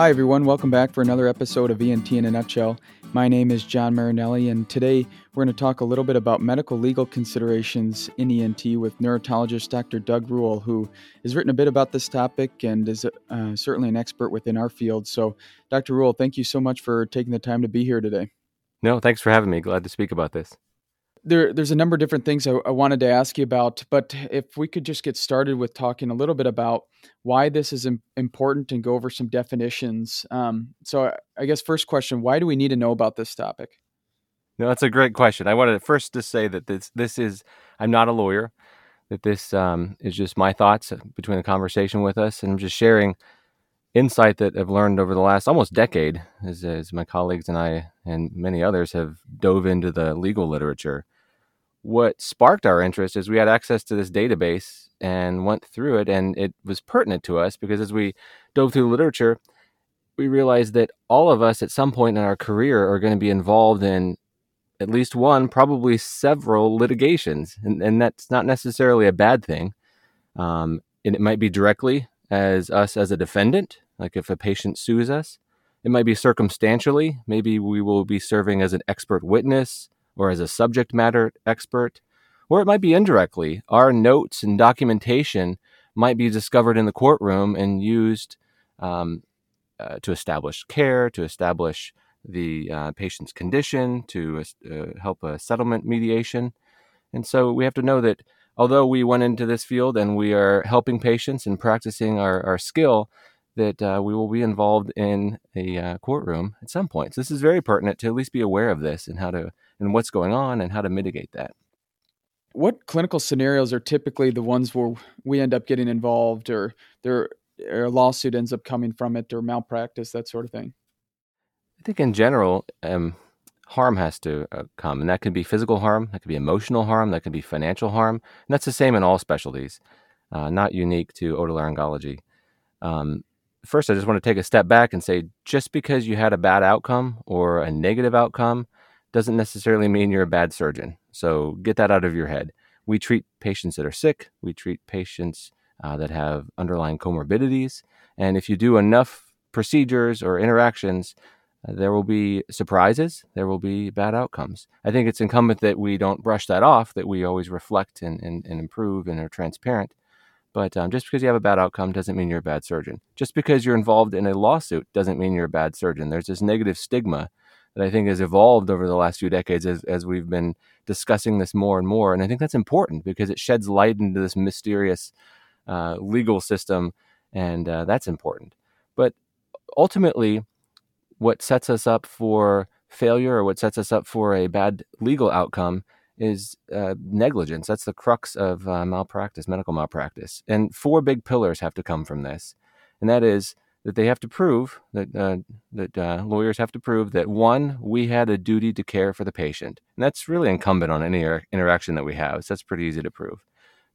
Hi, everyone. Welcome back for another episode of ENT in a Nutshell. My name is John Marinelli, and today we're going to talk a little bit about medical legal considerations in ENT with neurotologist Dr. Doug Ruhl, who has written a bit about this topic and is uh, certainly an expert within our field. So, Dr. Ruhl, thank you so much for taking the time to be here today. No, thanks for having me. Glad to speak about this there, there's a number of different things I, I, wanted to ask you about, but if we could just get started with talking a little bit about why this is Im- important and go over some definitions. Um, so, I, I guess first question: Why do we need to know about this topic? No, that's a great question. I wanted first to say that this this is I'm not a lawyer. That this um, is just my thoughts between the conversation with us, and I'm just sharing insight that I've learned over the last almost decade, as, as my colleagues and I and many others have dove into the legal literature. What sparked our interest is we had access to this database and went through it and it was pertinent to us because as we dove through the literature we realized that all of us at some point in our career are going to be involved in at least one probably several litigations and, and that's not necessarily a bad thing. Um, and it might be directly as us as a defendant like if a patient sues us it might be circumstantially maybe we will be serving as an expert witness or as a subject matter expert, or it might be indirectly. Our notes and documentation might be discovered in the courtroom and used um, uh, to establish care, to establish the uh, patient's condition, to uh, help a settlement mediation. And so we have to know that although we went into this field and we are helping patients and practicing our, our skill, that uh, we will be involved in a uh, courtroom at some point. So this is very pertinent to at least be aware of this and how to and what's going on and how to mitigate that. What clinical scenarios are typically the ones where we end up getting involved, or there or a lawsuit ends up coming from it, or malpractice, that sort of thing? I think in general, um, harm has to uh, come, and that could be physical harm, that could be emotional harm, that could be financial harm, and that's the same in all specialties, uh, not unique to otolaryngology. Um, first, I just want to take a step back and say just because you had a bad outcome or a negative outcome doesn't necessarily mean you're a bad surgeon. So get that out of your head. We treat patients that are sick, we treat patients uh, that have underlying comorbidities. And if you do enough procedures or interactions, uh, there will be surprises, there will be bad outcomes. I think it's incumbent that we don't brush that off, that we always reflect and, and, and improve and are transparent. But um, just because you have a bad outcome doesn't mean you're a bad surgeon. Just because you're involved in a lawsuit doesn't mean you're a bad surgeon. There's this negative stigma that I think has evolved over the last few decades as, as we've been discussing this more and more. And I think that's important because it sheds light into this mysterious uh, legal system, and uh, that's important. But ultimately, what sets us up for failure or what sets us up for a bad legal outcome is uh, negligence. That's the crux of uh, malpractice, medical malpractice. And four big pillars have to come from this. And that is that they have to prove that uh, that uh, lawyers have to prove that one, we had a duty to care for the patient, and that's really incumbent on any interaction that we have. So that's pretty easy to prove.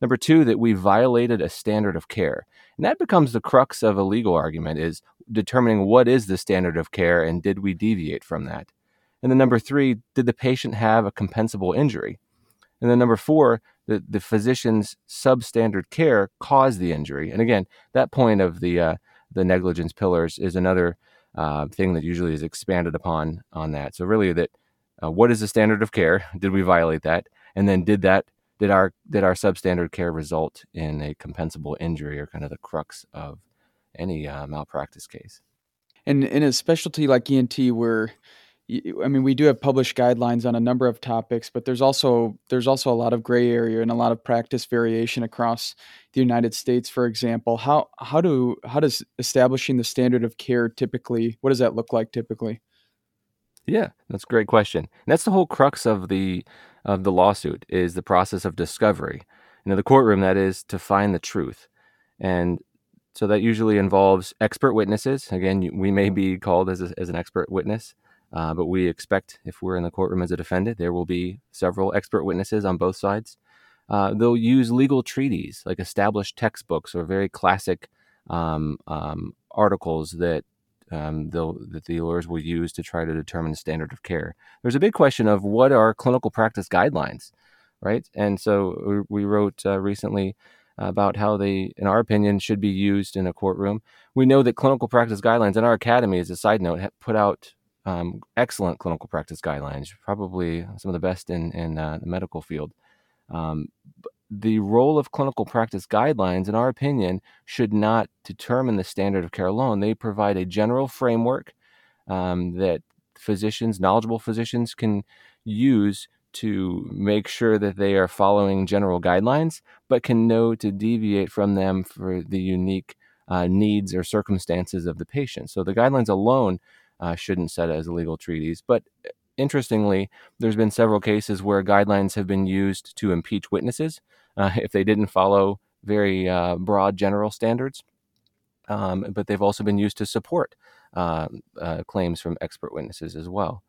Number two, that we violated a standard of care, and that becomes the crux of a legal argument: is determining what is the standard of care and did we deviate from that. And then number three, did the patient have a compensable injury? And then number four, the, the physician's substandard care caused the injury. And again, that point of the uh, the negligence pillars is another uh, thing that usually is expanded upon on that. So really, that uh, what is the standard of care? Did we violate that? And then did that did our did our substandard care result in a compensable injury or kind of the crux of any uh, malpractice case? And in a specialty like ENT, where I mean, we do have published guidelines on a number of topics, but there's also there's also a lot of gray area and a lot of practice variation across the United States. For example, how how do how does establishing the standard of care typically? What does that look like typically? Yeah, that's a great question. And that's the whole crux of the of the lawsuit is the process of discovery. You know, the courtroom that is to find the truth, and so that usually involves expert witnesses. Again, we may be called as a, as an expert witness. Uh, but we expect if we're in the courtroom as a defendant, there will be several expert witnesses on both sides. Uh, they'll use legal treatise, like established textbooks or very classic um, um, articles that um, that the lawyers will use to try to determine the standard of care. There's a big question of what are clinical practice guidelines, right? And so we, wrote uh, recently about how they, in our opinion, should be used in a courtroom. We know that clinical practice guidelines in our academy, as a side note, put out um, excellent clinical practice guidelines, probably some of the best in, in uh, the medical field. Um, the role of clinical practice guidelines, in our opinion, should not determine the standard of care alone. They provide a general framework um, that physicians, knowledgeable physicians, can use to make sure that they are following general guidelines, but can know to deviate from them for the unique uh, needs or circumstances of the patient. So the guidelines alone uh, shouldn't set as legal treatise. But uh, interestingly, there's been several cases where guidelines have been used to impeach witnesses uh, if they didn't follow very uh, broad general standards. Um, but they've also been used to support uh, uh, claims from expert witnesses as well.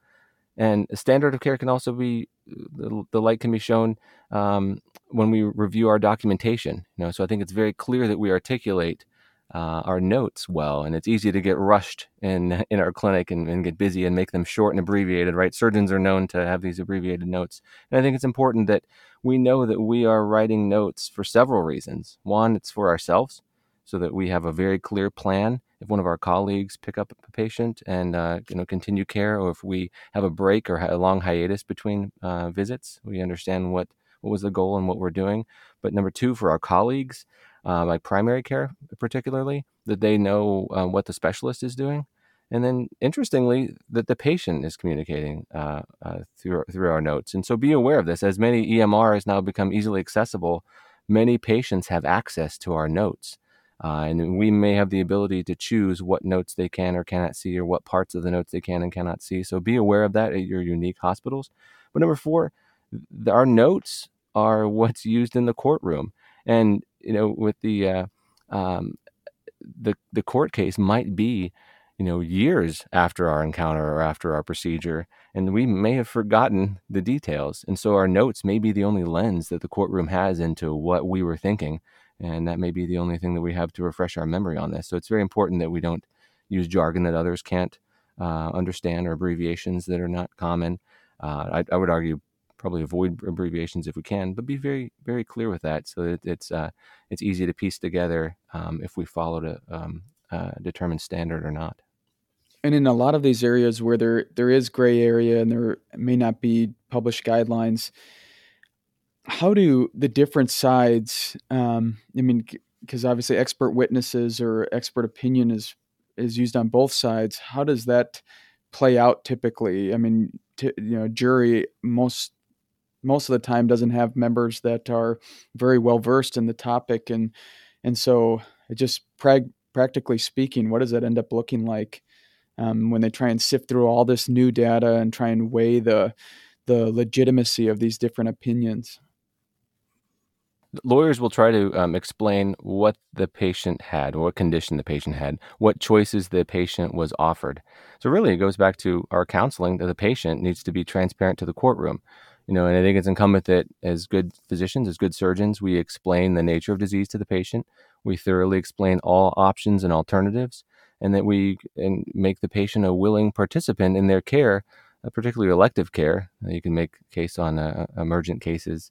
And standard of care can also be the, the light can be shown um, when we review our documentation. You know, so I think it's very clear that we articulate uh, our notes well, and it's easy to get rushed in in our clinic and, and, get busy and make them short and abbreviated. Right? Surgeons are known to have these abbreviated notes, and I think it's important that we know that we are writing notes for several reasons. One, it's for ourselves, so that we have a very clear plan. If one of our colleagues pick up a patient and uh, you know continue care, or if we have a break or a long hiatus between uh, visits, we understand what what was the goal and what we're doing. But number two, for our colleagues uh, like primary care, particularly, that they know uh, what the specialist is doing. And then, interestingly, that the patient is communicating uh, uh, through through our notes. And so, be aware of this. As many EMR has now become easily accessible, many patients have access to our notes. Uh, and we may have the ability to choose what notes they can or cannot see, or what parts of the notes they can and cannot see. So be aware of that at your unique hospitals. But number four, our notes are what's used in the courtroom. And you know, with the uh, um, the the court case might be, you know, years after our encounter or after our procedure, and we may have forgotten the details, and so our notes may be the only lens that the courtroom has into what we were thinking, and that may be the only thing that we have to refresh our memory on this. So it's very important that we don't use jargon that others can't uh, understand or abbreviations that are not common. Uh, I, I, would argue probably avoid abbreviations if we can, but be very very clear with that so that it's uh, it's easy to piece together um, if we followed a, um, a determined standard or not. And in a lot of these areas where there there is gray area and there may not be published guidelines, how do the different sides? Um, I mean, because obviously expert witnesses or expert opinion is is used on both sides. How does that play out typically? I mean, t- you know, jury most most of the time doesn't have members that are very well versed in the topic. And and so it just practically speaking what does that end up looking like um, when they try and sift through all this new data and try and weigh the the legitimacy of these different opinions? Lawyers will try to um, explain what the patient had, what condition the patient had, what choices the patient was offered. So, really, it goes back to our counseling that the patient needs to be transparent to the courtroom you know, and I think it's incumbent that as good physicians, as good surgeons, we explain the nature of disease to the patient. We thoroughly explain all options and alternatives, and that we and make the patient a willing participant in their care, uh, particularly elective care. Uh, you can make case on uh, emergent cases;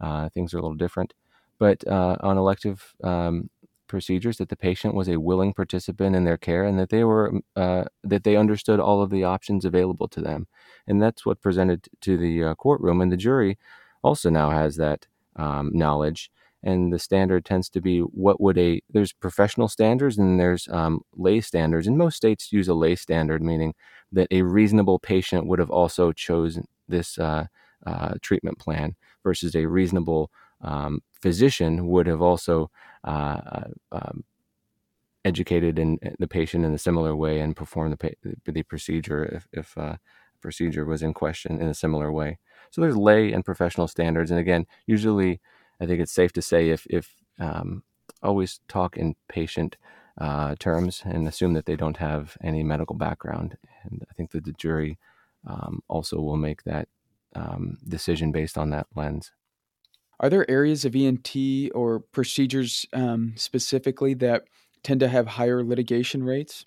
uh, things are a little different, but uh, on elective um, procedures that the patient was a willing participant in their care and that they were uh, that they understood all of the options available to them. And that's what presented to the uh, courtroom. And the jury also now has that um, knowledge. And the standard tends to be what would a there's professional standards and there's um, lay standards. And most states use a lay standard meaning that a reasonable patient would have also chosen this uh, uh treatment plan versus a reasonable um, physician would have also uh, uh, um, educated in the patient in a similar way and performed the, the procedure if, if uh, procedure was in question in a similar way. So there's lay and professional standards, and again, usually I think it's safe to say if if um, always talk in patient uh, terms and assume that they don't have any medical background, and I think that the jury um, also will make that um, decision based on that lens. Are there areas of ENT or procedures um, specifically that tend to have higher litigation rates?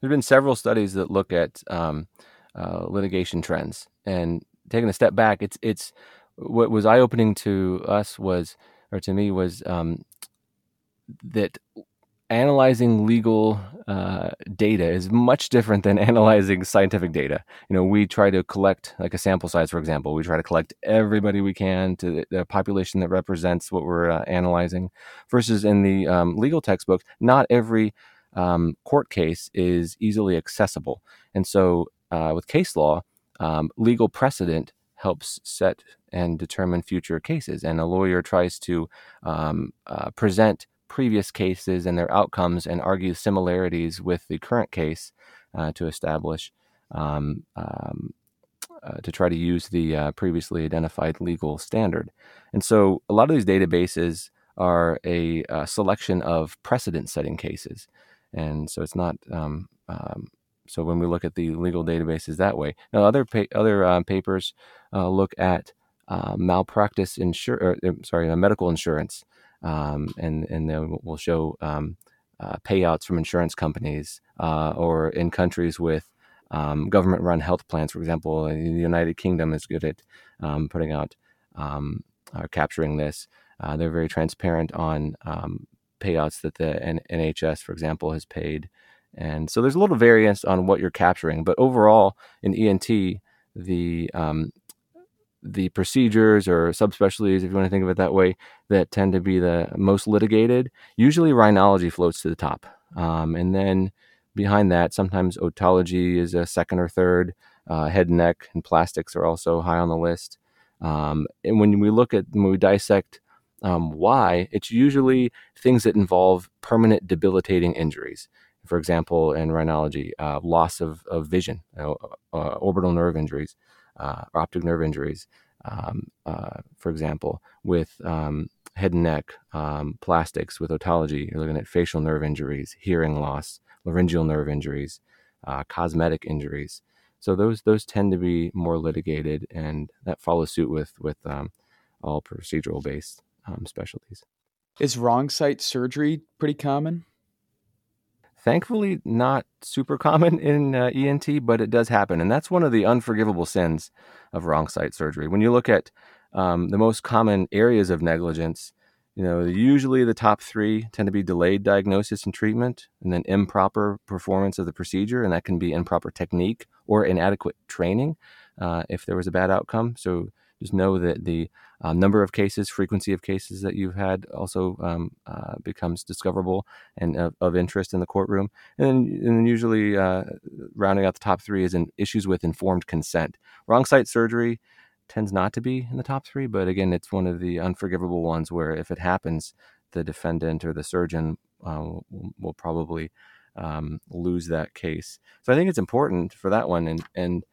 There have been several studies that look at um, uh, litigation trends, and taking a step back, it's it's what was eye opening to us was or to me was um, that analyzing legal uh, data is much different than analyzing scientific data. You know, we try to collect like a sample size, for example. We try to collect everybody we can to the population that represents what we're uh, analyzing. Versus in the um, legal textbook, not every um, court case is easily accessible, and so uh, with case law, um, legal precedent helps set and determine future cases, and a lawyer tries to um, uh, present previous cases and their outcomes and argue similarities with the current case uh, to establish um, um, uh, to try to use the uh, previously identified legal standard. And so a lot of these databases are a, a selection of precedent setting cases. And so it's not, um, um, so when we look at the legal databases that way. Now, other, pa- other uh, papers uh, look at uh, malpractice insurance, sorry, medical insurance um, and and then we'll show um, uh, payouts from insurance companies uh, or in countries with um, government-run health plans. For example, the United Kingdom is good at um, putting out um, or capturing this. Uh, they're very transparent on um, payouts that the N- NHS, for example, has paid. And so there's a little variance on what you're capturing, but overall in ENT, the um, the procedures or subspecialties, if you want to think of it that way, that tend to be the most litigated. Usually, rhinology floats to the top, um, and then behind that, sometimes otology is a second or third. Uh, head and neck and plastics are also high on the list. Um, and when we look at when we dissect um, why, it's usually things that involve permanent debilitating injuries. For example, in rhinology, uh, loss of, of vision, know, uh, orbital nerve injuries uh, or optic nerve injuries, um, uh, for example, with um, head and neck um, plastics, with otology, you're looking at facial nerve injuries, hearing loss, laryngeal nerve injuries, uh, cosmetic injuries. So those those tend to be more litigated, and that follows suit with with um, all procedural based um, specialties. Is wrong site surgery pretty common? Thankfully not super common in uh, ENT, but it does happen. And that's one of the unforgivable sins of wrong site surgery. When you look at um, the most common areas of negligence, you know, usually the top three tend to be delayed diagnosis and treatment, and then improper performance of the procedure, and that can be improper technique or inadequate training uh, if there was a bad outcome. So just know that the uh, number of cases, frequency of cases that you've had also um, uh, becomes discoverable and of, of, interest in the courtroom. And then, and then usually uh, rounding out the top three is in issues with informed consent. Wrong site surgery tends not to be in the top three, but again, it's one of the unforgivable ones where if it happens, the defendant or the surgeon uh, will, will, probably um, lose that case. So I think it's important for that one and and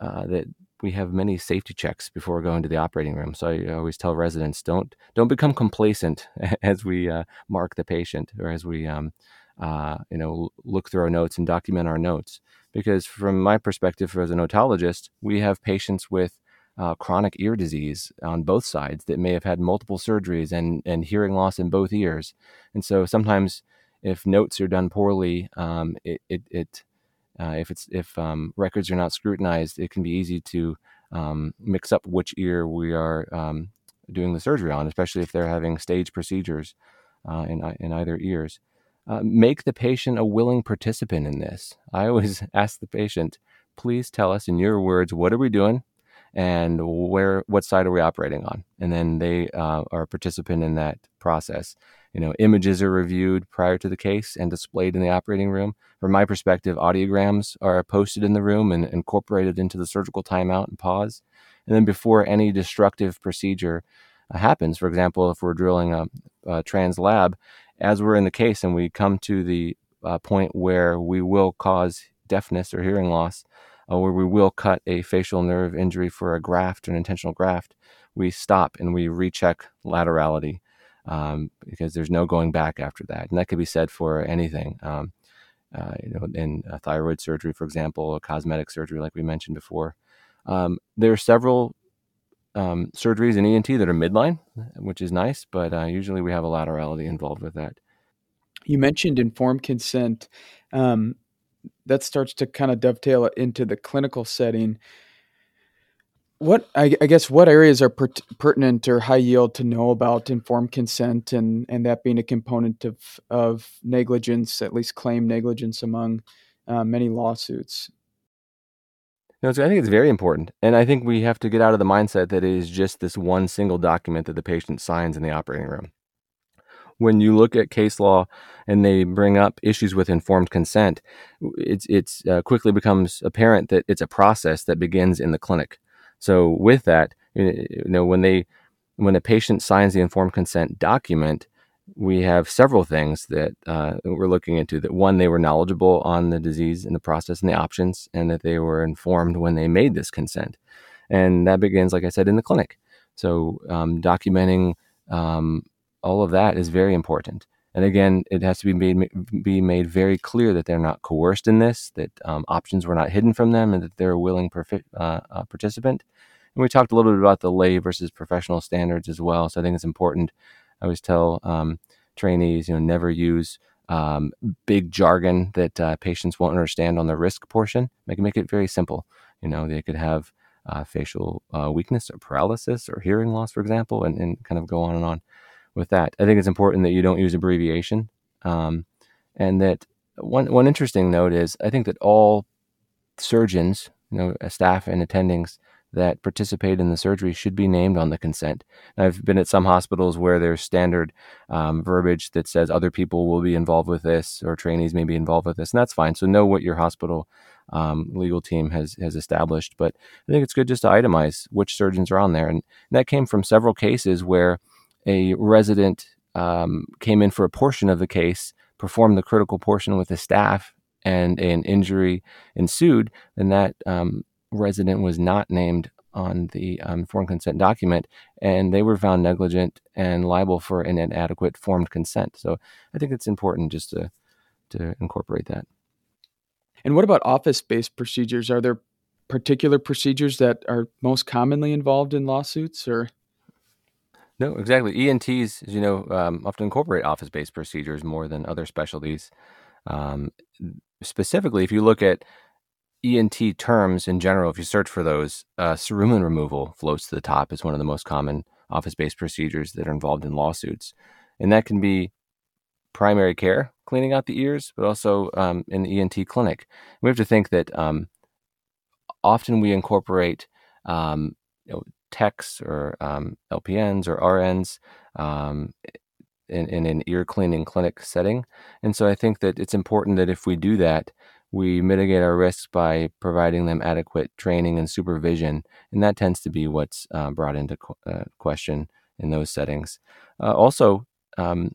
uh, that we have many safety checks before going to the operating room. So I always tell residents don't don't become complacent as we uh, mark the patient or as we um, uh, you know look through our notes and document our notes. Because from my perspective as an otologist, we have patients with uh, chronic ear disease on both sides that may have had multiple surgeries and and hearing loss in both ears. And so sometimes if notes are done poorly, um, it, it, it uh, if it's if um, records are not scrutinized, it can be easy to um, mix up which ear we are um, doing the surgery on, especially if they're having stage procedures uh, in in either ears. Uh, make the patient a willing participant in this. I always ask the patient, please tell us in your words, what are we doing? And where what side are we operating on? And then they uh, are a participant in that process. You know images are reviewed prior to the case and displayed in the operating room. From my perspective audiograms are posted in the room and incorporated into the surgical timeout and pause. And then before any destructive procedure uh, happens for example if we're drilling a, a, trans lab as we're in the case and we come to the uh, point where we will cause deafness or hearing loss uh, where we will cut a facial nerve injury for a graft or an intentional graft we stop and we recheck laterality um, because there's no going back after that. And that could be said for anything. Um, uh, you know, in thyroid surgery, for example, cosmetic surgery, like we mentioned before. Um, there are several um, surgeries in ENT that are midline, which is nice, but uh, usually we have a laterality involved with that. You mentioned informed consent. Um, that starts to kind of dovetail into the clinical setting what I, I, guess what areas are per- pertinent or high yield to know about informed consent and and that being a component of of negligence, at least claim negligence among uh, many lawsuits. No, I think it's very important, and I think we have to get out of the mindset that it is just this one single document that the patient signs in the operating room. When you look at case law and they bring up issues with informed consent, it's it's uh, quickly becomes apparent that it's a process that begins in the clinic so with that, you know, when they when a patient signs the informed consent document, we have several things that uh, we're looking into. That one, they were knowledgeable on the disease and the process and the options, and that they were informed when they made this consent. And that begins, like I said, in the clinic. So um, documenting um, all of that is very important. And again, it has to be made be made very clear that they're not coerced in this, that um, options were not hidden from them, and that they're a willing perfi- uh, uh, participant. And we talked a little bit about the lay versus professional standards as well. So I think it's important. I always tell um, trainees, you know, never use um, big jargon that uh, patients won't understand on the risk portion. Make make it very simple. You know, they could have uh, facial uh, weakness or paralysis or hearing loss, for example, and, and kind of go on and on with that. I think it's important that you don't use abbreviation. Um, and that one, one interesting note is I think that all surgeons, you know, staff and attendings that participate in the surgery should be named on the consent. I've been at some hospitals where there's standard um, verbiage that says other people will be involved with this or trainees may be involved with this, and that's fine. So know what your hospital um, legal team has has established. But I think it's good just to itemize which surgeons are on there, and, and that came from several cases where a resident um, came in for a portion of the case, performed the critical portion with the staff, and an injury ensued, then that um, resident was not named on the um, informed consent document, and they were found negligent and liable for an inadequate formed consent. So I think it's important just to to incorporate that. And what about office-based procedures? Are there particular procedures that are most commonly involved in lawsuits, or no, exactly. ENTs, as you know, um, often incorporate office-based procedures more than other specialties. Um, specifically, if you look at ENT terms in general, if you search for those, uh, cerumen removal floats to the top as one of the most common office-based procedures that are involved in lawsuits, and that can be primary care, cleaning out the ears, but also um, in the ENT clinic. We have to think that um, often we incorporate um, you know, techs or um, LPNs or RNs um, in, in, an ear cleaning clinic setting. And so I think that it's important that if we do that, we mitigate our risks by providing them adequate training and supervision. And that tends to be what's uh, brought into qu- uh, question in those settings. Uh, also, um,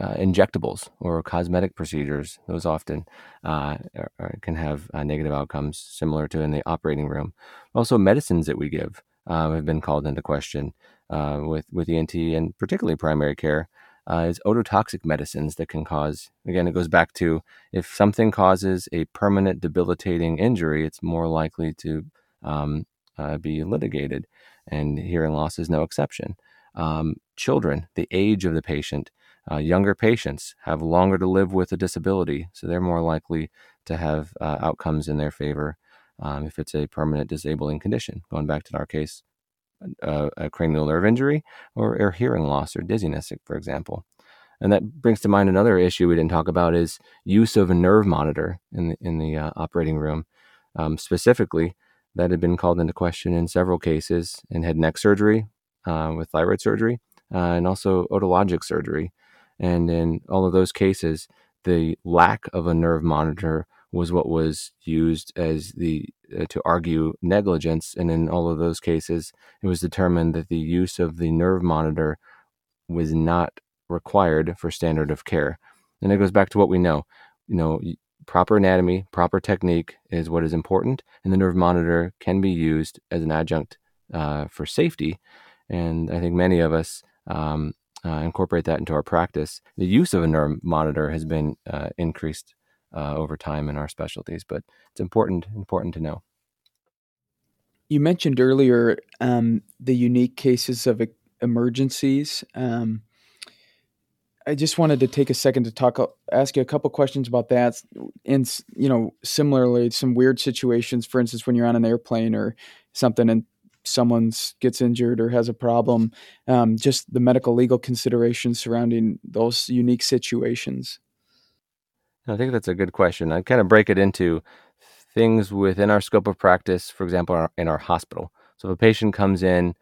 uh, injectables or cosmetic procedures, those often uh, are, can have uh, negative outcomes similar to in the operating room. Also, medicines that we give um, have been called into question uh, with with ENT and particularly primary care. Uh, is ototoxic medicines that can cause again it goes back to if something causes a permanent debilitating injury it's more likely to um, uh, be litigated and hearing loss is no exception um, children the age of the patient uh, younger patients have longer to live with a disability so they're more likely to have uh, outcomes in their favor um, if it's a permanent disabling condition. Going back to our case, a cranial nerve injury or, or hearing loss or dizziness, for example. And that brings to mind another issue we didn't talk about is use of a nerve monitor in the, in the uh, operating room. Um, specifically, that had been called into question in several cases in head and neck surgery, uh, with thyroid surgery, uh, and also otologic surgery. And in all of those cases, the lack of a nerve monitor was what was used as the uh, to argue negligence, and in all of those cases, it was determined that the use of the nerve monitor was not required for standard of care. And it goes back to what we know. You know, proper anatomy, proper technique is what is important, and the nerve monitor can be used as an adjunct uh, for safety. And I think many of us um, uh, incorporate that into our practice. The use of a nerve monitor has been uh, increased uh, over time in our specialties. But it's important important to know. You mentioned earlier um, the unique cases of emergencies. Um, I just wanted to take a second to talk, ask you a couple questions about that. And you know, similarly, some weird situations. For instance, when you're on an airplane or something, and someone gets injured or has a problem, um, just the medical legal considerations surrounding those unique situations? I think that's a good question. I kind of break it into things within our scope of practice, for example, in our hospital. So if a patient comes in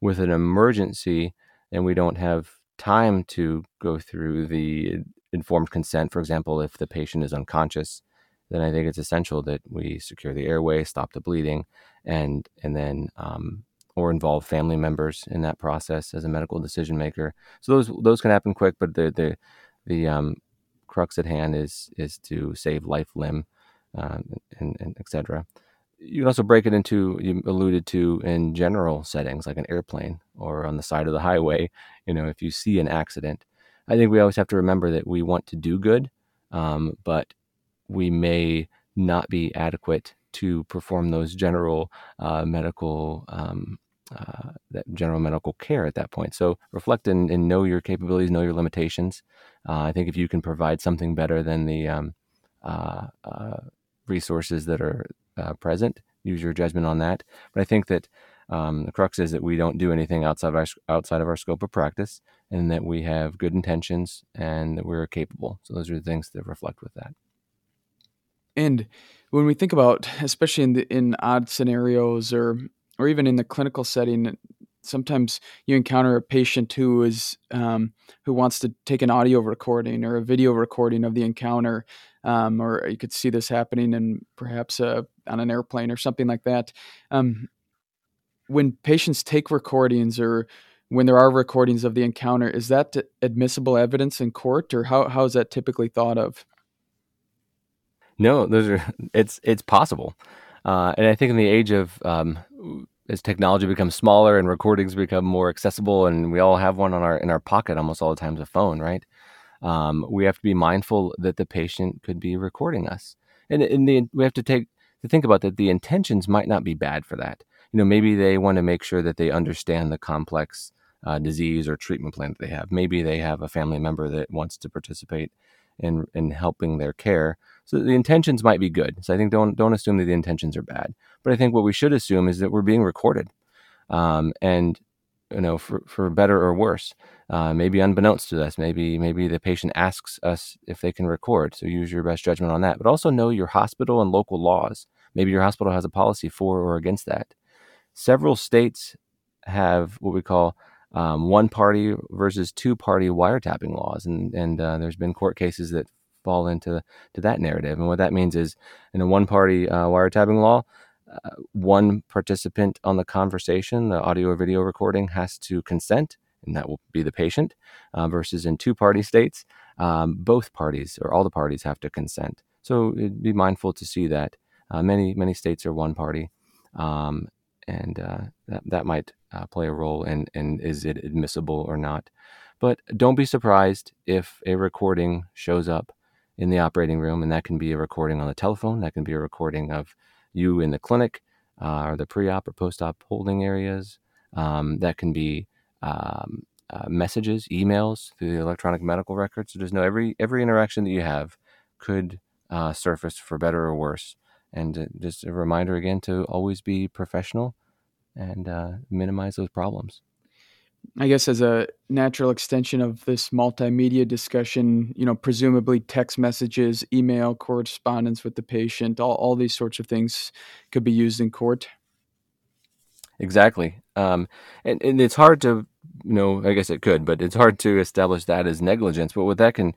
with an emergency and we don't have time to go through the informed consent, for example, if the patient is unconscious, then I think it's essential that we secure the airway, stop the bleeding, and and then um, or involve family members in that process as a medical decision maker. So those those can happen quick, but the the the um, crux at hand is is to save life, limb, uh, and, and etc. You can also break it into you alluded to in general settings like an airplane or on the side of the highway. You know, if you see an accident, I think we always have to remember that we want to do good, um, but we may not be adequate to perform those general uh, medical um, uh, that general medical care at that point. So reflect and, and know your capabilities, know your limitations. Uh, I think if you can provide something better than the um, uh, uh, resources that are uh, present, use your judgment on that. But I think that um, the crux is that we don't do anything outside of our, outside of our scope of practice, and that we have good intentions and that we're capable. So those are the things that reflect with that. And when we think about, especially in the, in odd scenarios or or even in the clinical setting, sometimes you encounter a patient who is um, who wants to take an audio recording or a video recording of the encounter, um, or you could see this happening in perhaps uh, on an airplane or something like that. Um, when patients take recordings or when there are recordings of the encounter, is that admissible evidence in court, or how how is that typically thought of? No, those are it's it's possible, uh, and I think in the age of um, as technology becomes smaller and recordings become more accessible, and we all have one on our in our pocket almost all the time, a phone, right? Um, we have to be mindful that the patient could be recording us, and, and the, we have to take to think about that. The intentions might not be bad for that. You know, maybe they want to make sure that they understand the complex uh, disease or treatment plan that they have. Maybe they have a family member that wants to participate in in helping their care. So the intentions might be good. So I think don't don't assume that the intentions are bad. But I think what we should assume is that we're being recorded, um, and you know, for, for better or worse, uh, maybe unbeknownst to us, maybe maybe the patient asks us if they can record. So use your best judgment on that. But also know your hospital and local laws. Maybe your hospital has a policy for or against that. Several states have what we call um, one party versus two party wiretapping laws, and and uh, there's been court cases that fall into to that narrative. And what that means is, in a one party uh, wiretapping law, uh, one participant on the conversation, the audio or video recording, has to consent, and that will be the patient. Uh, versus in two party states, um, both parties or all the parties have to consent. So be mindful to see that. Uh, many many states are one party, um, and uh, that that might uh, play a role in, in is it admissible or not. But don't be surprised if a recording shows up in the operating room, and that can be a recording on the telephone, that can be a recording of you in the clinic uh, or the pre-op or post-op holding areas. Um, that can be um, uh, messages, emails through the electronic medical records. So just know every every interaction that you have could uh, surface for better or worse. And uh, just a reminder again to always be professional and uh, minimize those problems. I guess as a natural extension of this multimedia discussion, you know, presumably text messages, email correspondence with the patient, all, all these sorts of things could be used in court. Exactly. Um, and, and it's hard to, you know, I guess it could, but it's hard to establish that as negligence. But what that can,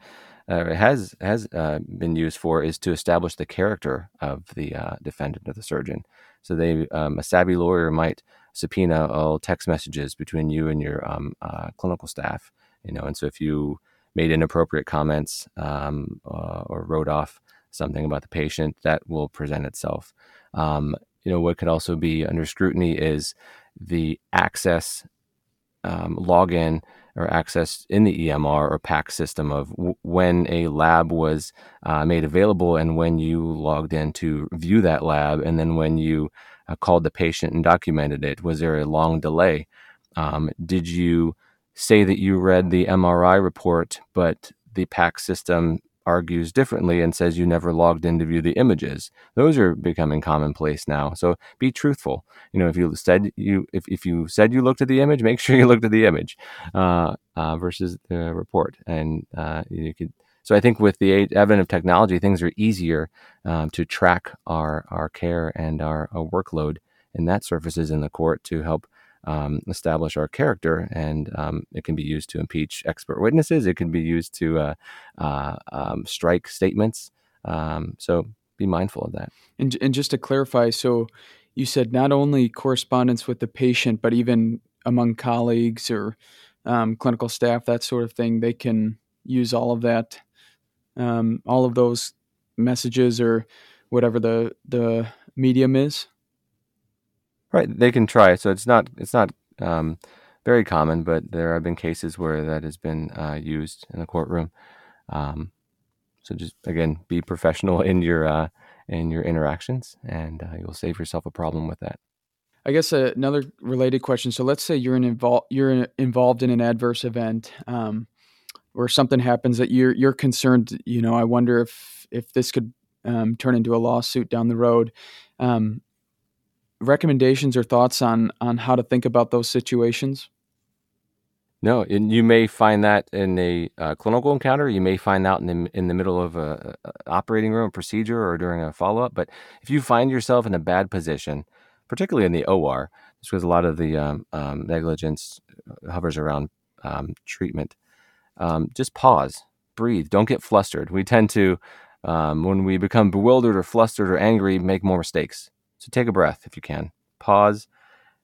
uh, has has uh, been used for is to establish the character of the uh, defendant or the surgeon. So they, um, a savvy lawyer might subpoena all text messages between you and your um, uh, clinical staff. You know, and so if you made inappropriate comments um, uh, or wrote off something about the patient, that will present itself. Um, you know, what could also be under scrutiny is the access um, login or access in the EMR or PAC system of w- when a lab was uh, made available and when you logged in to view that lab, and then when you uh, called the patient and documented it. Was there a long delay? Um, did you say that you read the MRI report, but the PAC system argues differently and says you never logged in to view the images. Those are becoming commonplace now. So be truthful. You know, if you said you if, if you said you looked at the image, make sure you looked at the image uh, uh, versus the report. And uh, you could. So I think with the advent of technology, things are easier um, to track our our care and our, our workload, and that surfaces in the court to help um, establish our character, and um, it can be used to impeach expert witnesses. It can be used to uh, uh, um, strike statements. Um, so be mindful of that. And, and just to clarify, so you said not only correspondence with the patient, but even among colleagues or um, clinical staff, that sort of thing, they can use all of that, um, all of those messages or whatever the the medium is. Right, they can try. So it's not it's not um, very common, but there have been cases where that has been uh, used in the courtroom. Um, so just again, be professional in your uh, in your interactions, and uh, you'll save yourself a problem with that. I guess another related question. So let's say you're invol- you're involved in an adverse event, um, or something happens that you're you're concerned. You know, I wonder if if this could um, turn into a lawsuit down the road. Um, recommendations or thoughts on on how to think about those situations? No, and you may find that in a uh, clinical encounter. You may find out in the in the middle of a, a operating room procedure or during a follow up. But if you find yourself in a bad position, particularly in the OR, because a lot of the um, um, negligence uh, hovers around um, treatment, um, just pause, breathe, don't get flustered. We tend to, um, when we become bewildered or flustered or angry, make more mistakes. So take a breath if you can. Pause.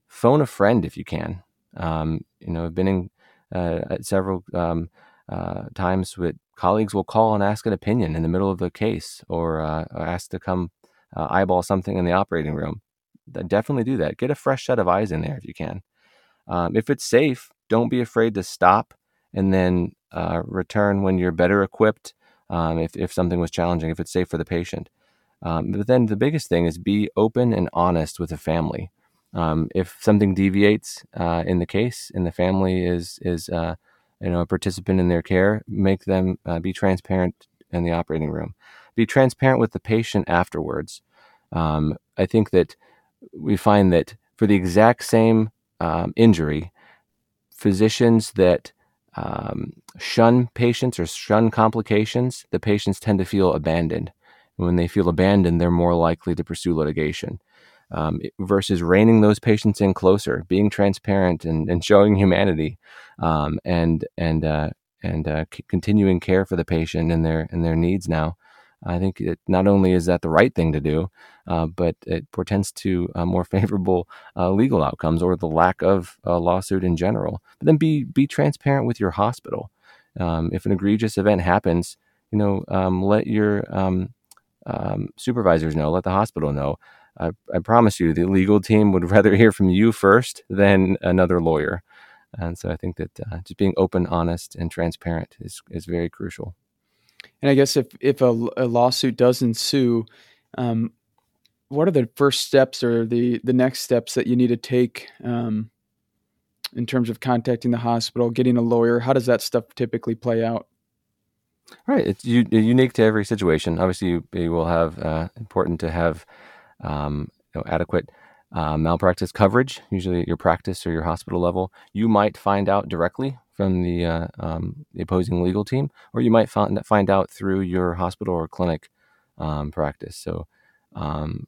Phone a friend if you can. Um, you know, I've been in uh, at several um, uh, times with colleagues will call and ask an opinion in the middle of the case or, uh, or ask to come uh, eyeball something in the operating room. Definitely do that. Get a fresh set of eyes in there if you can. Um, if it's safe, don't be afraid to stop and then uh, return when you're better equipped. Um, if, if something was challenging, if it's safe for the patient. Um, but then the biggest thing is be open and honest with the family. Um, if something deviates uh, in the case and the family is is uh, you know a participant in their care, make them uh, be transparent in the operating room. Be transparent with the patient afterwards. Um, I think that we find that for the exact same um, injury, physicians that um, shun patients or shun complications, the patients tend to feel abandoned when they feel abandoned, they're more likely to pursue litigation. Um, versus reining those patients in closer, being transparent and, and showing humanity, um, and and uh, and uh, c- continuing care for the patient and their and their needs. Now, I think it, not only is that the right thing to do, uh, but it portends to more favorable uh, legal outcomes or the lack of a lawsuit in general. But then be be transparent with your hospital. Um, if an egregious event happens, you know, um, let your um, supervisors know, let the hospital know. I, I, promise you, the legal team would rather hear from you first than another lawyer. And so I think that uh, just being open, honest, and transparent is, is very crucial. And I guess if, if a, a lawsuit does ensue, um, what are the first steps or the, the next steps that you need to take um, in terms of contacting the hospital, getting a lawyer? How does that stuff typically play out? Right. It's u- unique to every situation. Obviously, you, you will have uh, important to have um, you know, adequate uh, malpractice coverage, usually at your practice or your hospital level. You might find out directly from the, uh, um, the opposing legal team, or you might find, find out through your hospital or clinic um, practice. So, um,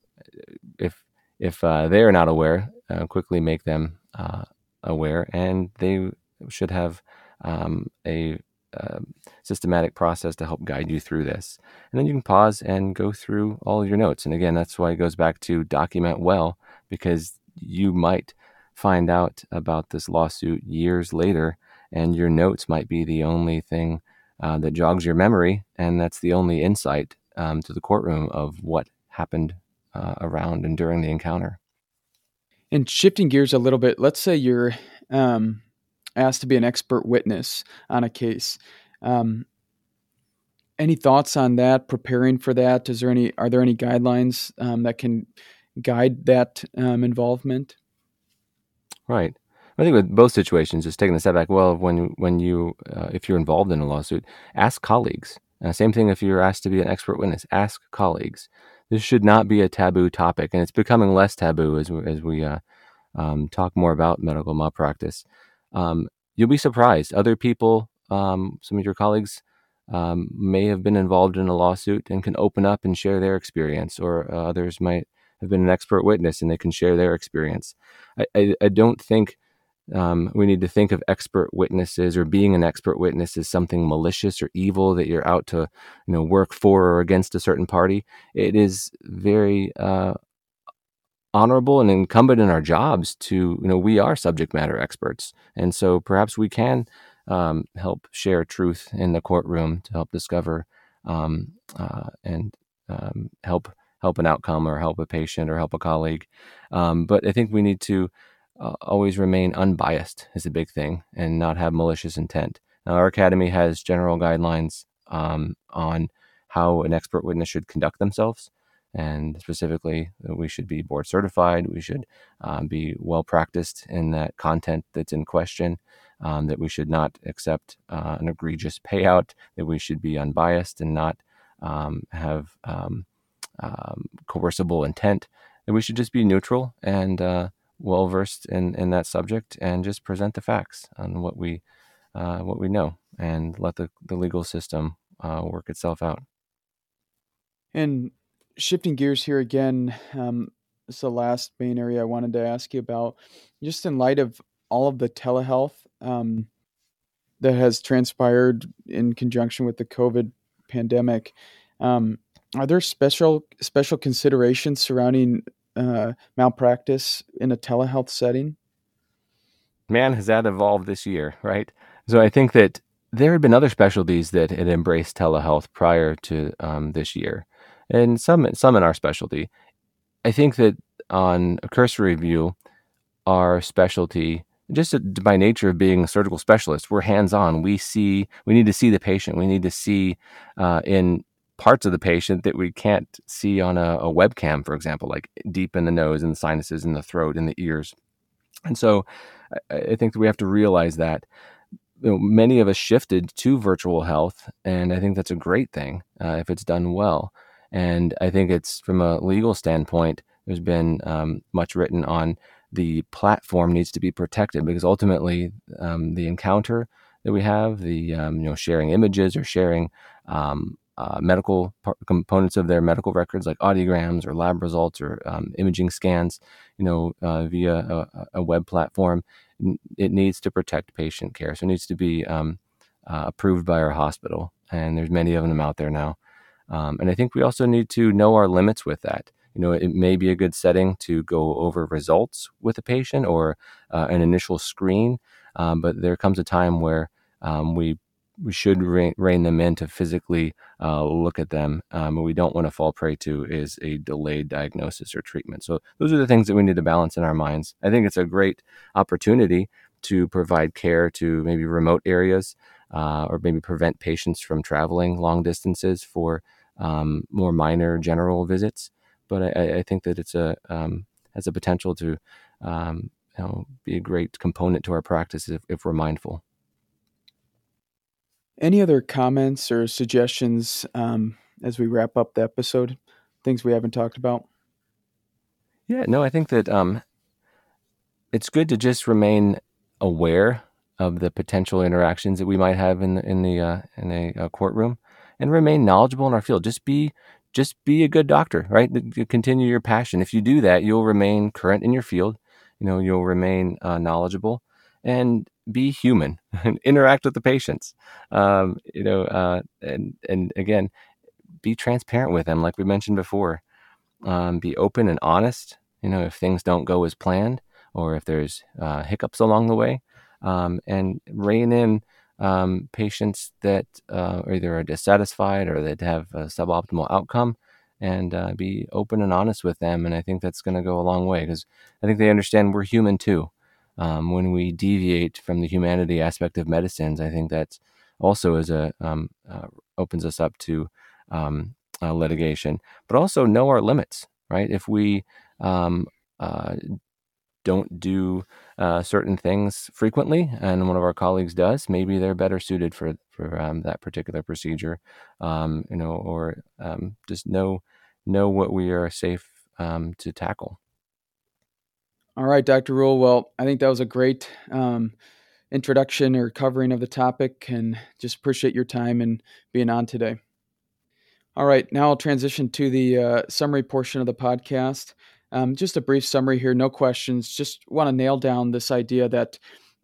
if if uh, they are not aware, uh, quickly make them uh, aware, and they should have um, a uh, systematic process to help guide you through this. And then you can pause and go through all your notes. And again, that's why it goes back to document well, because you might find out about this lawsuit years later, and your notes might be the only thing uh, that jogs your memory, and that's the only insight um, to the courtroom of what happened uh, around and during the encounter. And shifting gears a little bit, let's say you're um, asked to be an expert witness on a case. Um, any thoughts on that? Preparing for that? Is there any? Are there any guidelines um, that can guide that um, involvement? Right. I think with both situations, just taking a step back. Well, when when you uh, if you're involved in a lawsuit, ask colleagues. Uh, same thing if you're asked to be an expert witness, ask colleagues. This should not be a taboo topic, and it's becoming less taboo as we, as we uh, um, talk more about medical malpractice. Um, you'll be surprised. Other people, um, some of your colleagues, um, may have been involved in a lawsuit and can open up and share their experience, or uh, others might have been an expert witness and they can share their experience. I, I, I don't think um, we need to think of expert witnesses or being an expert witness as something malicious or evil that you're out to, you know, work for or against a certain party. It is very uh, honorable and incumbent in our jobs to, you know, we are subject matter experts, and so perhaps we can um, help share truth in the courtroom to help discover um, uh, and um, help help an outcome or help a patient or help a colleague. Um, but I think we need to uh, always remain unbiased is a big thing and not have malicious intent. Now, our academy has general guidelines um, on how an expert witness should conduct themselves. And specifically, we should be board certified. We should um, be well practiced in that content that's in question. Um, that we should not accept uh, an egregious payout. That we should be unbiased and not um, have um, um, coercible intent. That we should just be neutral and uh, well versed in, in that subject and just present the facts on what we uh, what we know and let the, the legal system uh, work itself out. And shifting gears here again, um, this is the last main area I wanted to ask you about. Just in light of all of the telehealth um, that has transpired in conjunction with the COVID pandemic, um, are there special special considerations surrounding uh, malpractice in a telehealth setting? Man, has that evolved this year, right? So I think that there had been other specialties that had embraced telehealth prior to um, this year, and some some in our specialty. I think that on a cursory view, our specialty, just by nature of being a surgical specialist, we're hands on. We see, we need to see the patient. We need to see uh, in parts of the patient that we can't see on a, a webcam, for example, like deep in the nose and the sinuses and the throat and the ears. And so I, I think that we have to realize that you know, many of us shifted to virtual health, and I think that's a great thing uh, if it's done well. And I think it's from a legal standpoint, there's been um, much written on the platform needs to be protected because ultimately um, the encounter that we have, the um, you know sharing images or sharing um, uh, medical par- components of their medical records, like audiograms or lab results or um, imaging scans, you know, uh, via a, a, web platform. It needs to protect patient care, so it needs to be um, uh, approved by our hospital, and there's many of them out there now. Um, and I think we also need to know our limits with that. You know, it may be a good setting to go over results with a patient or uh, an initial screen, um, but there comes a time where um, we we should rein, rein, them in to physically uh, look at them. Um, what we don't want to fall prey to is a delayed diagnosis or treatment. So those are the things that we need to balance in our minds. I think it's a great opportunity to provide care to maybe remote areas uh, or maybe prevent patients from traveling long distances for um, more minor general visits. But I, I think that it's a um, has a potential to um, you know, be a great component to our practice if, if we're mindful. Any other comments or suggestions um, as we wrap up the episode? Things we haven't talked about? Yeah, no, I think that um, it's good to just remain aware of the potential interactions that we might have in the, in the uh, in a, a, courtroom, and remain knowledgeable in our field. Just be just be a good doctor, right? Continue your passion. If you do that, you'll remain current in your field. You know, you'll remain uh, knowledgeable, and be human and interact with the patients. Um, you know, uh, and and again, be transparent with them, like we mentioned before. Um, be open and honest. You know, if things don't go as planned, or if there's uh, hiccups along the way, um, and rein in um, patients that uh, either are dissatisfied or that have a suboptimal outcome and uh, be open and honest with them. And I think that's going to go a long way because I think they understand we're human too um, when we deviate from the humanity aspect of medicines, I think that also is a um, uh, opens us up to um, uh, litigation, but also know our limits. Right? If we um, uh, don't do uh, certain things frequently, and one of our colleagues does, maybe they're better suited for for um, that particular procedure, um, you know, or um, just know know what we are safe um, to tackle. All right, Dr. Ruhl. Well, I think that was a great um, introduction or covering of the topic, and just appreciate your time and being on today. All right, now I'll transition to the uh, summary portion of the podcast. Um, just a brief summary here, no questions. Just want to nail down this idea that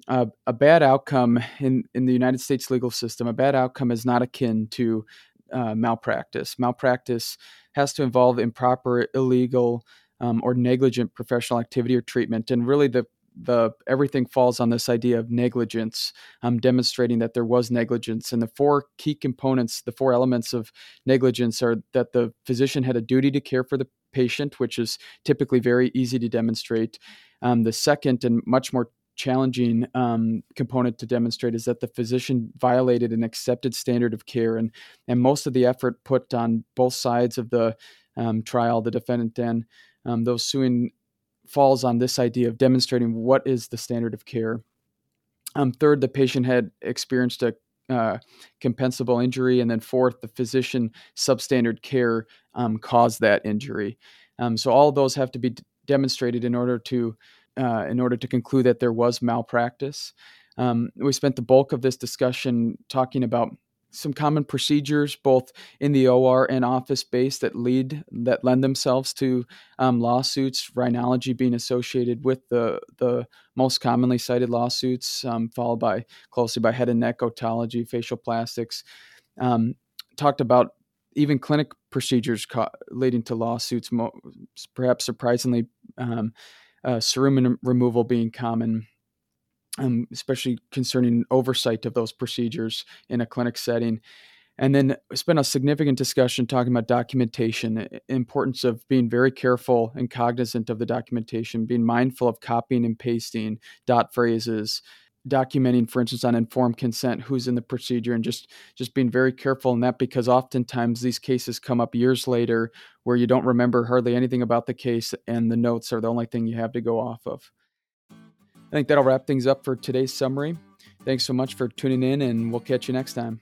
uh, a bad outcome in, in the United States legal system, a bad outcome is not akin to uh, malpractice. Malpractice has to involve improper, illegal, um, or negligent professional activity or treatment, and really the the everything falls on this idea of negligence, um, demonstrating that there was negligence. And the four key components, the four elements of negligence, are that the physician had a duty to care for the patient, which is typically very easy to demonstrate. Um, the second and much more challenging um, component to demonstrate is that the physician violated an accepted standard of care, and and most of the effort put on both sides of the um, trial, the defendant and um, those suing falls on this idea of demonstrating what is the standard of care. Um, third, the patient had experienced a uh, compensable injury, and then fourth, the physician substandard care um, caused that injury. Um, so all those have to be d- demonstrated in order to uh, in order to conclude that there was malpractice. Um, we spent the bulk of this discussion talking about some common procedures, both in the OR and office space, that lead that lend themselves to um, lawsuits. Rhinology being associated with the the most commonly cited lawsuits, um, followed by closely by head and neck otology, facial plastics. Um, talked about even clinic procedures leading to lawsuits, mo- perhaps surprisingly, um, uh, cerumen removal being common um, especially concerning oversight of those procedures in a clinic setting. And then spent a significant discussion talking about documentation, importance of being very careful and cognizant of the documentation, being mindful of copying and pasting dot phrases, documenting, for instance, on informed consent, who's in the procedure, and just just being very careful in that because oftentimes these cases come up years later where you don't remember hardly anything about the case, and the notes are the only thing you have to go off of. I think that'll wrap things up for today's summary. Thanks so much for tuning in, and we'll catch you next time.